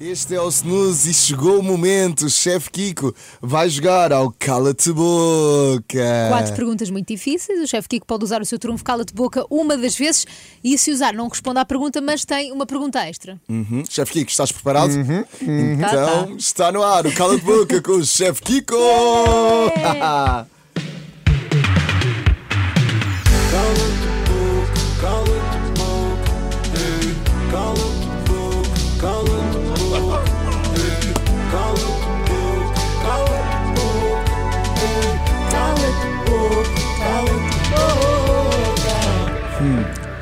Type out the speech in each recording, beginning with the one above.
Este é o Snooze e chegou o momento. O chefe Kiko vai jogar ao Cala-te Boca. Quatro perguntas muito difíceis. O chefe Kiko pode usar o seu trunfo cala-te boca uma das vezes e se usar não responde à pergunta, mas tem uma pergunta extra. Uhum. Chefe Kiko, estás preparado? Então Tá, tá. está no ar o Cala-te Boca com o chefe Kiko.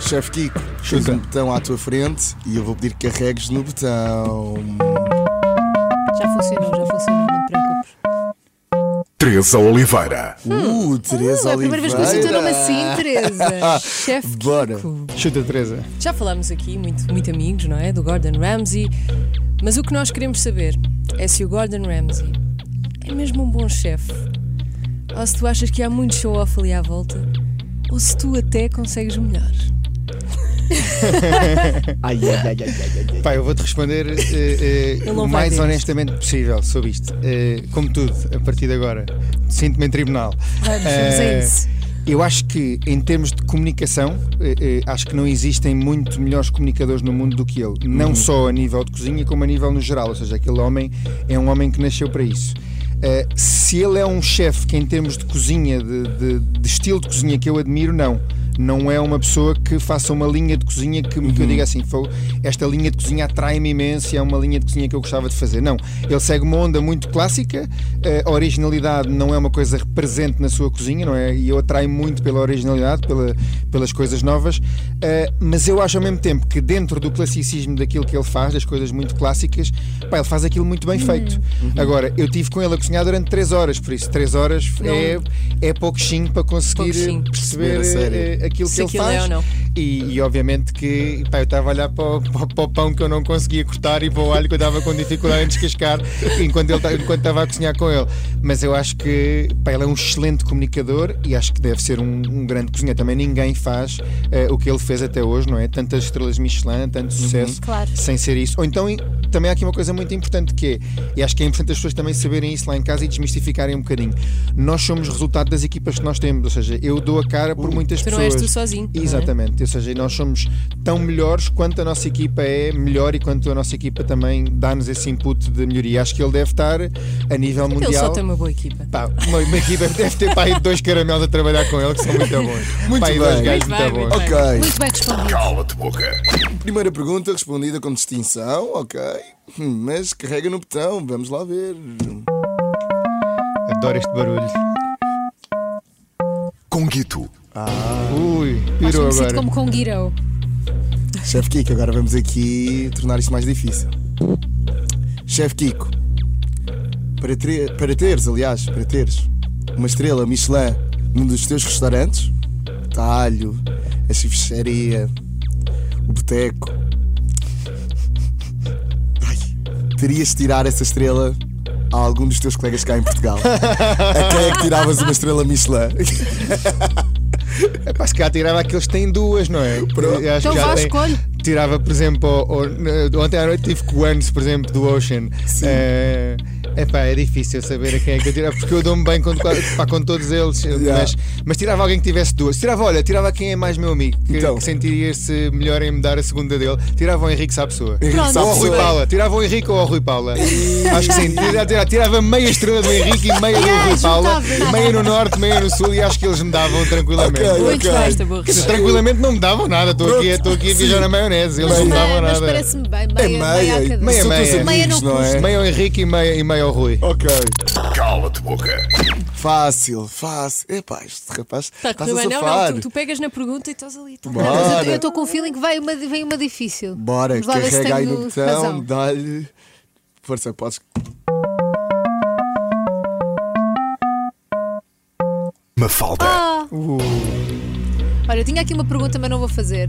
Chefe Kiko, tens Chuta. um botão à tua frente e eu vou pedir que carregues no botão. Já funcionou, já funcionou, não te preocupes. Teresa Oliveira. Uh, Teresa Uh, é a primeira vez que eu Oliveira. sinto o nome assim, Teresa. chefe Bora. Kiko. Chuta, Teresa. Já falámos aqui, muito, muito amigos, não é? Do Gordon Ramsay. Mas o que nós queremos saber é se o Gordon Ramsay é mesmo um bom chefe. Ou se tu achas que há muito show-off ali à volta. Ou se tu até consegues melhor. Ai, ai, ai, ai, ai, ai. Pá, eu vou-te responder eh, eh, o mais honestamente possível sobre isto. Eh, como tudo, a partir de agora, sinto-me em tribunal. Vamos. Eu acho que, em termos de comunicação, acho que não existem muito melhores comunicadores no mundo do que ele. Não só a nível de cozinha, como a nível no geral. Ou seja, aquele homem é um homem que nasceu para isso. Eh, se ele é um chefe que, em termos de cozinha, de, de- de estilo de cozinha que eu admiro, não. Não é uma pessoa que faça uma linha de cozinha que, que eu diga assim, "Fogo, esta linha de cozinha atrai-me imenso e é uma linha de cozinha que eu gostava de fazer. Não, ele segue uma onda muito clássica, eh, a originalidade não é uma coisa presente na sua cozinha, não é? E eu atraio muito pela originalidade, pela, pelas coisas novas, eh, mas eu acho ao mesmo tempo que dentro do classicismo daquilo que ele faz, das coisas muito clássicas, pá, ele faz aquilo muito bem feito. Agora, eu tive com ele a cozinhar durante 3 horas, por isso 3 horas é, é pouquinho para conseguir Pouquinho. perceber Perceber aquilo Se que ele aquilo faz. é ou não. E, e obviamente que pá, eu estava a olhar para o, para para o pão que eu não conseguia cortar e para o alho que eu estava com dificuldade em descascar enquanto ele enquanto estava a cozinhar com ele. Mas eu acho que pá, ele é um excelente comunicador e acho que deve ser um, um grande cozinheiro. Também ninguém faz eh, o que ele fez até hoje, não é? Tantas estrelas Michelin, tanto sucesso, Claro. sem ser isso. Ou então também há aqui uma coisa muito importante que é, e acho que é importante as pessoas também saberem isso lá em casa e desmistificarem um bocadinho. Nós somos resultado das equipas que nós temos, ou seja, eu dou a cara por muitas Tu não pessoas. és tu sozinho. não é? Exatamente, seja, nós somos tão melhores quanto a nossa equipa é melhor e quanto a nossa equipa também dá-nos esse input de melhoria. Acho que ele deve estar a nível Ele mundial. só tem uma boa equipa. Pá, uma, uma equipa deve ter pá, aí dois caramelos a trabalhar com ele que são muito bons. Muito Pá, bem. dois gajos Muito muito bem, bons. muito Ok. Muito bem respondido. Cala-te boca. Primeira pergunta respondida com distinção, ok. Hum, Mas carrega no botão, vamos lá ver. Adoro este barulho. Conguito. Ui, Acho que pirou me sinto agora. como com Guirão. Chefe Kiko, agora vamos aqui tornar isto mais difícil. Chefe Kiko, para, para teres, aliás, para teres uma estrela Michelin num dos teus restaurantes, talho, a chifrecharia, o boteco, ai, terias de tirar essa estrela a algum dos teus colegas cá em Portugal. a quem é que tiravas uma estrela Michelin? É pá, se calhar tirava aqueles que têm duas, não é? Então vá, tem- escolhe. Tirava, por exemplo, ontem à noite tive com o por exemplo, do Ocean. É epá, é difícil saber a quem é que eu tirava, porque eu dou-me bem com, pá, com todos eles, Yeah. mas, mas tirava alguém que tivesse duas. Tirava, olha, tirava quem é mais meu amigo, que, Então. que sentiria-se melhor em me dar a segunda dele. Tirava o Henrique Sapessoa. Ou ao Sapessoa. Rui Paula. Tirava o Henrique ou ao Rui Paula. Acho que sim. Tirava, tirava, meia estrela do Henrique e meia do Rui Paula. Meia no norte, meia no sul e acho que eles me davam tranquilamente. Ok, Muito ok. bem, esta boa Quer dizer, resposta. tranquilamente não me davam nada, estou aqui, estou aqui a viajar na maionese, eles não me davam Mas nada. parece-me bem, É meia, meia, meia meia, meia. Meia amigos, não não é? Meio ao Henrique e meio, e meio ao Rui. Ok. Cala-te boca. Fácil, fácil. Epá, este rapaz Está a correr bem. Não, safar. não, tu, tu pegas na pergunta e estás ali. tá. Mas eu- Bora, estou com o feeling que vai uma, vem uma difícil. bora, Vamos lá ver se carrega aí no tenho botão, razão. dá-lhe. Força, podes. Mafalda. Ah! Olha, eu tinha aqui uma pergunta, mas não vou fazer.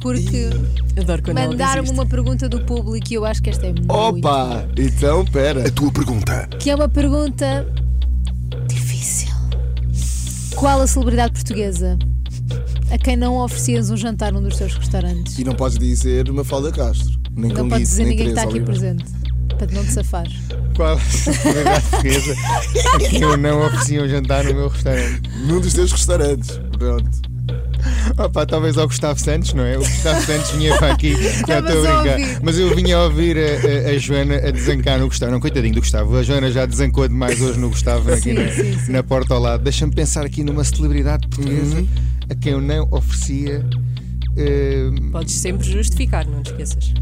Porque Adoro quando ela diz mandaram-me isto. uma pergunta do público e eu acho que esta é muito. Opa! Então, pera. A tua pergunta. Que é uma pergunta difícil. Qual a celebridade portuguesa a quem não oferecias um jantar num dos teus restaurantes? E não podes dizer Mafalda Castro. Nem Não podes dizer nem ninguém que está Teresa aqui Oliveira. presente. Para não te safar. Qual a celebridade portuguesa a quem eu não oferecia um jantar no meu restaurante? Num dos teus restaurantes. Pronto. Opa, talvez ao Gustavo Santos, não é? O Gustavo Santos vinha para aqui, não estou a brincar. ouvir. Mas eu vinha a ouvir a, a- a Joana a desancar no Gustavo. Não, coitadinho do Gustavo. A Joana já desancou demais hoje no Gustavo, aqui Sim, na, sim, sim. na porta ao lado. Deixa-me pensar aqui numa celebridade portuguesa a quem eu não oferecia. eh, Podes sempre justificar, não te esqueças.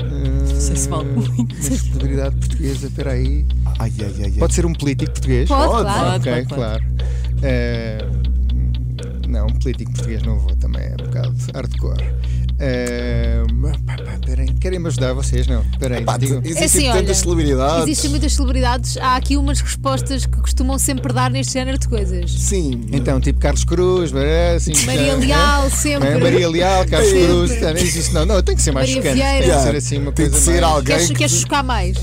eh, sei se vale muito. Uma celebridade portuguesa, espera aí. Ai, ai, ai, ai. Pode ser um político português? Pode, Pode. claro. Ok, pode, pode. claro. Não, político português não vou, também é um bocado hardcore. Pá, pá, peraí, querem-me ajudar vocês? Não, peraí, Pá, digam. existem assim, tantas olha, celebridades. Existem muitas celebridades. Há aqui umas respostas que costumam sempre dar neste género de coisas. Sim. Então, tipo Carlos Cruz, é assim, Maria Leal, é? sempre. É, Maria Leal, Carlos Sempre. Cruz, não existe, não, não, tem que ser mais Maria chocante, Vieira. tem que ser assim uma tem coisa de ser mais. alguém Queres, que- queres chocar mais?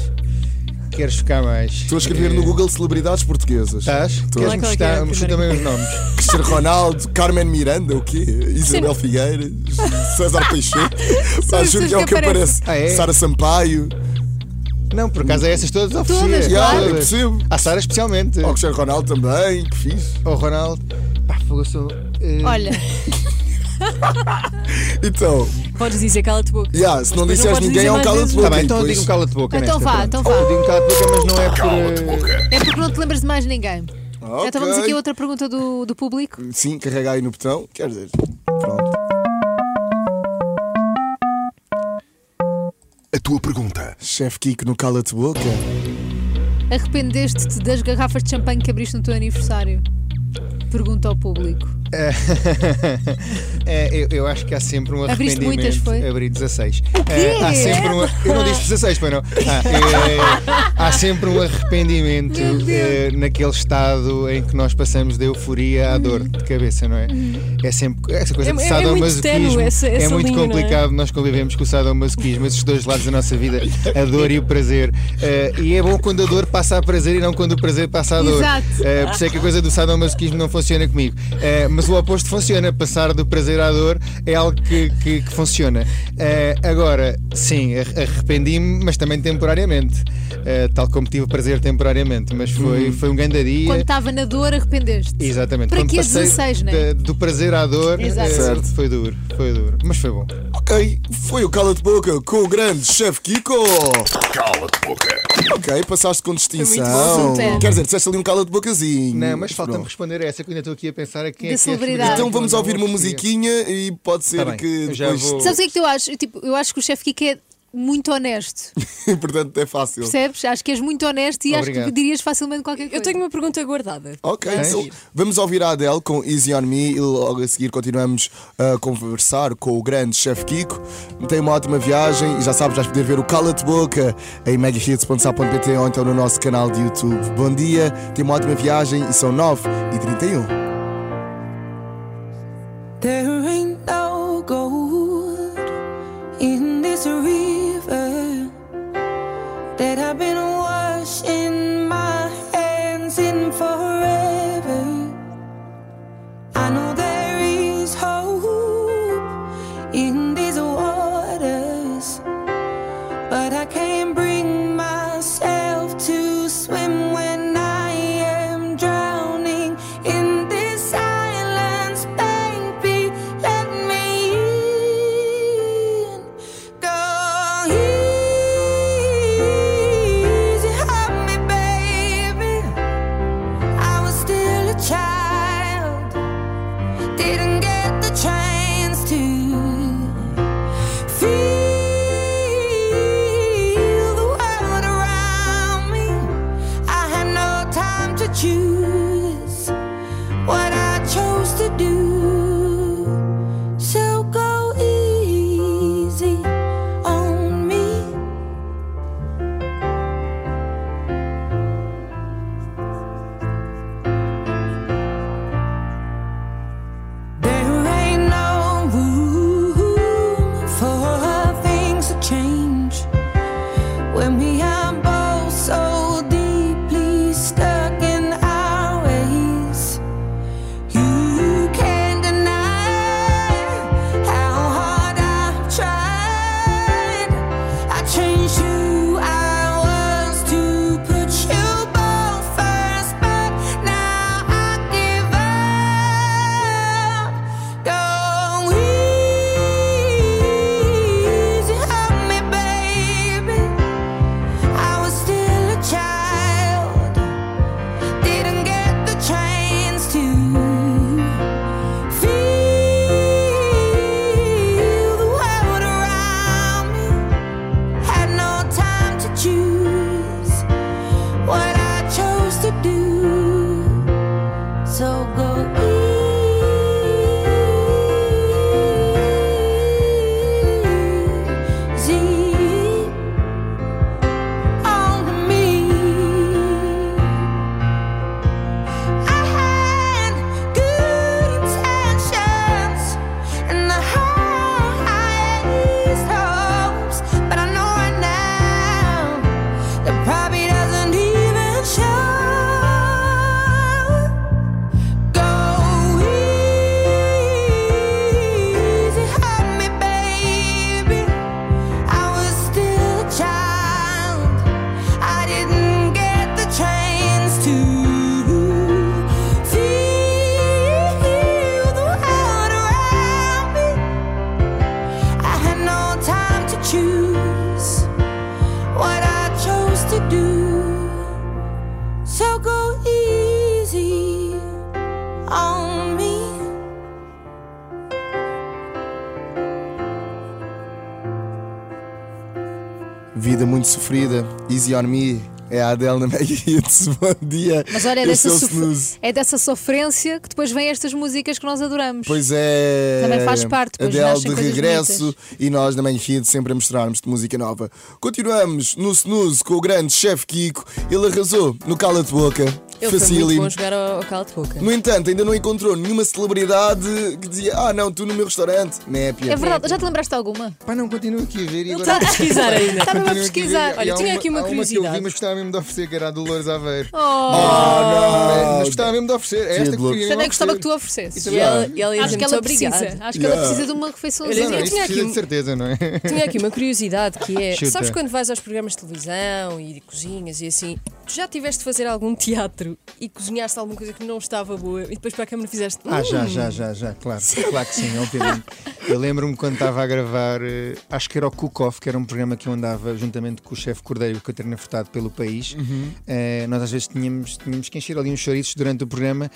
Quero chocar mais. Estou a escrever no Google celebridades portuguesas. Estás? Estou. É que é a chutar- me chuta também os nomes? Cristiano Ronaldo, Carmen Miranda, o quê? Isabel Figueiras, César Peixoto. Pá, juro que é o que aparece. Ah, é? Sara Sampaio. Não, por acaso é essas todas oferecia. Todas, claro. Yeah, percebo. A Sara especialmente. O Cristiano Ronaldo também, que fiz. O Ronaldo. Pá, fogo, sou. eh, Olha, Então, Podes dizer cala-te boca. yeah, se não disseres ninguém é um mais cala de vezes. boca. Tá bem, então eu digo um cala-te boca. Então nesta, vá, pronto. então vá. Eu digo um cala-te boca, mas não é por. Cala-te boca. é porque não te lembras de mais ninguém. Ok. Então vamos aqui a outra pergunta do, do público. Sim, carrega aí no botão. Quer dizer, pronto. A tua pergunta. Chefe Kiko no cala-te boca. Arrependeste-te das garrafas de champanhe que abriste no teu aniversário? Pergunta ao público. É, eu, eu acho que há sempre um Abriste arrependimento. muitas, foi? Abri 16. quê? É, há sempre um, eu não disse 16, foi não. Ah, é, há sempre um arrependimento eh, naquele estado em que nós passamos da euforia à dor de cabeça, não é? É sempre essa coisa É- de é- é muito sadomasoquismo. ténue essa- é essa muito linha, é? complicado nós convivemos com o sadomasoquismo, esses dois lados da nossa vida, a dor e o prazer. E é bom quando a dor passa a prazer e não quando o prazer passa a dor. Exato. Por isso é que a coisa do sadomasoquismo não funciona comigo. Eh, mas o oposto funciona. Passar do prazer à dor é algo que, que- que funciona. Eh, agora, sim, ar- arrependi-me, mas também temporariamente. Eh, tal como tive prazer temporariamente. Mas foi, foi um grande dia. Quando estava na dor, arrependeste. Exatamente. Para Quando que a passei 16, né? do prazer à dor, Exato. Certo. foi duro, foi duro. Mas foi bom. Ok, foi o cala-te boca com o grande chefe Kiko. Cala-te boca. Ok, passaste com muito distinção. Quer dizer, disseste ali um cala-te bocazinho. Não, mas falta-me responder a essa que eu ainda estou aqui a pensar a quem Da é que é celebridade. Então vamos ouvir uma musiquinha e pode ser Tá bem, que depois. vou- Sabes o que é que eu acho? Eu, tipo, eu acho que o chefe Kiko é muito honesto. Portanto, é fácil. Percebes? Acho que és muito honesto e acho Obrigado. que dirias facilmente qualquer coisa. Eu tenho uma pergunta guardada. Ok, Para então vamos ouvir a Adele com Easy on Me e logo a seguir continuamos a conversar com o grande chefe Kiko. Tenha uma ótima viagem e já sabes, vais poder ver o Cala-te Boca em megahits.sa.pt ou então no nosso canal de YouTube. Bom dia, tenha uma ótima viagem e são 9h31. There ain't no gold sofrida, easy on me. É a Adele na Mega Hits. Bom dia. Mas olha, é dessa, sof- é dessa sofrência que depois vêm estas músicas que nós adoramos. Pois é. Também faz parte, depois Adele de regresso e nós na Mega Hits sempre a mostrarmos de música nova. Continuamos no snooze com o grande chefe Kiko. Ele arrasou no Cala de Boca. Ele foi muito Facílimo. bom jogar ao, ao cala de boca. No entanto, ainda não encontrou nenhuma celebridade que dizia: Ah, não, tu no meu restaurante. Népia. É verdade, já te lembraste de alguma? Pá, não, continuo aqui a ver e Ele está a pesquisar ainda. Estava a continuo aqui ver. pesquisar. E Olha, há tinha aqui uma há uma que eu curiosidade. vi, mas gostava mesmo de oferecer, que era a Dolores Aveiro. Oh, Ah, Mas gostava mesmo de oferecer. É esta que queria também gostava que oferecer. tu oferecesses. E ela, e ela ia Acho dizer que muito ela obrigada. precisa. Acho que ela Yeah. precisa de uma refeição. Olha, Não, não, Eu isso tinha precisa aqui de um- certeza, não é? Tinha aqui uma curiosidade que é: Chuta. sabes quando vais aos programas de televisão e de cozinhas e assim, tu já tiveste de fazer algum teatro e cozinhaste alguma coisa que não estava boa e depois para a câmara fizeste. Ah, já, "Hum". já, já, já, claro. Claro que sim, obviamente. Eu lembro-me quando estava a gravar, eh, acho que era o Cook Off, que era um programa que eu andava juntamente com o chefe Cordeiro e o Catarina Furtado pelo país. Eh, nós às vezes tínhamos, tínhamos que encher ali uns chouriços durante o programa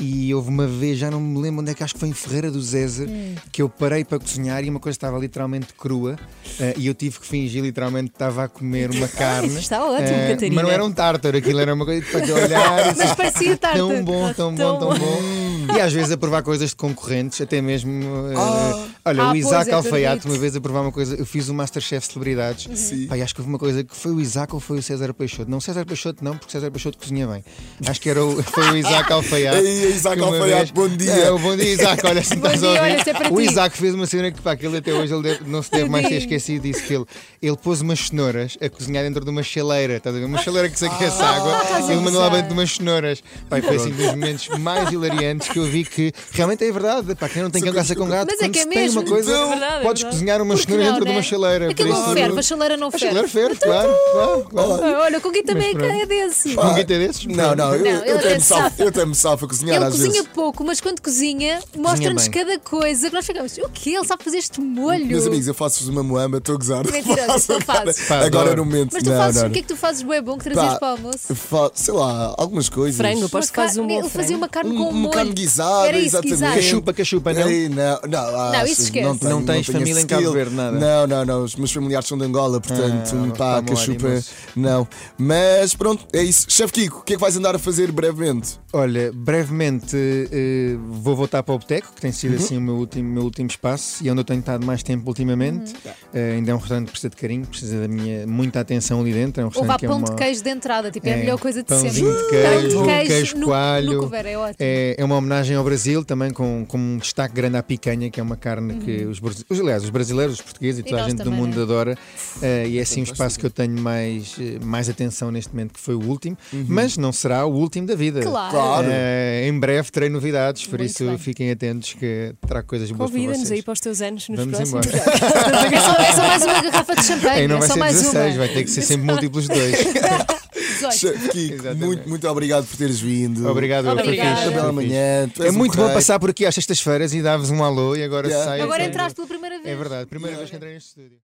e houve uma vez, já não me lembro onde é que acho que foi em Ferreira do Zezer, que eu parei para cozinhar e uma coisa estava literalmente crua eh, e eu tive que fingir literalmente que estava a comer uma carne. está ótimo, Eh, Catarina. Mas não era um tártaro, aquilo era uma coisa para olhar. Mas parecia tártaro. Tão bom, tão bom, Tão tão bom. E às vezes a provar coisas de concorrentes, até mesmo. eh, Ah. olha, Ah, o pois, Isaac é Alfaiate, verdade. uma vez a provar uma coisa. Eu fiz o Masterchef Celebridades. Sim. Pá, e acho que houve uma coisa que foi o Isaac ou foi o César Peixoto. Não, César Peixoto não, porque César Peixoto cozinha bem. Acho que era o, foi o Isaac Alfaiate. Ei, Isaac que uma Alfaiate, bom dia. É, o bom dia, Isaac. Olha, se Bom estás a dia, olha, isto é para o ti. Isaac fez uma cena que, pá, aquele até hoje ele deve- não se deve mais ter Tadinho. esquecido. Disse que ele, ele pôs umas cenouras a cozinhar dentro de uma chaleira. Estás a ver? Uma chaleira que se aquece água. Ele mandou lá dentro de umas cenouras. Pá, e foi assim um dos momentos mais hilariantes que eu vi que realmente é verdade. Pá, quem não tem cão caça com gato. Mas é que é se tem mesmo. uma coisa, Então, É verdade, é podes verdade. cozinhar cenouras não, dentro de né? uma chaleira. Aquilo por não isso- ferve, a chaleira não A chaleira ferve. ferve, claro, claro, claro. Olha, o Gui também pronto. é desse. Um guita desses? Não, não, eu, eu, até é me salvo, eu a cozinhar Ele às cozinha vezes. pouco, mas quando cozinha, mostra-nos bem. cada coisa que nós ficamos. O quê? Ele sabe fazer este molho. Meus amigos, eu faço-vos uma moamba, estou a gozar. Mentira, Faço não fazes. agora- no momento. Mas tu fazes, o que é que tu fazes bué bom que trazias Pá, para o almoço? Sei lá, algumas coisas. Frango, aposto que fazes um bom ele fazia uma carne com um molho. Guisada, Era isso, exatamente. Cachupa, cachupa, não? Ei, não, não, ah, Não, isso esquece. Não, tenho, Não tens tenho família esse em Cabo skill. Verde, nada? Não, não, não. Os meus familiares são de Angola, portanto, Ah, pá, vamos lá, cachupa. moço. Não. Mas pronto, é isso. Chefe Kiko, o que é que vais andar a fazer brevemente? Olha, brevemente eh, vou voltar para o Boteco, que tem sido assim o meu último, meu último espaço e onde eu tenho estado mais tempo ultimamente. Eh, ainda é um restaurante que precisa de carinho, precisa da minha muita atenção ali dentro. É um Ou vá é pão uma, de queijo de entrada, tipo, é, a É, melhor coisa de pãozinho sempre. de queijo, Pão de queijo no, coalho. No couvert, é ótimo. É, é uma homenagem ao Brasil também com, com um destaque grande à picanha, que é uma carne que os, os, aliás, os brasileiros, os portugueses e Uhum. E toda a gente do também, mundo né? adora. Eh, e é assim um espaço que eu tenho mais, mais atenção neste momento, que foi o último, mas não será o último da vida. Claro. Claro. Eh, em breve terei novidades, por Muito isso bem. fiquem atentos que trago coisas boas para Convida-nos vocês. aí para os teus anos nos Vamos próximos embora. É só, é só mais uma garrafa de champanhe. Aí não é vai só ser mais 16, uma. vai ter que ser sempre múltiplos de dois. 18. Chefe Kiko, muito, muito obrigado por teres vindo. Obrigado, bela foi fixe. manhã. É és um muito bom passar por aqui às sextas-feiras e dar-vos um alô e agora Yeah. sai. Agora entraste pela primeira vez. É verdade, primeira vez que entrei neste estúdio.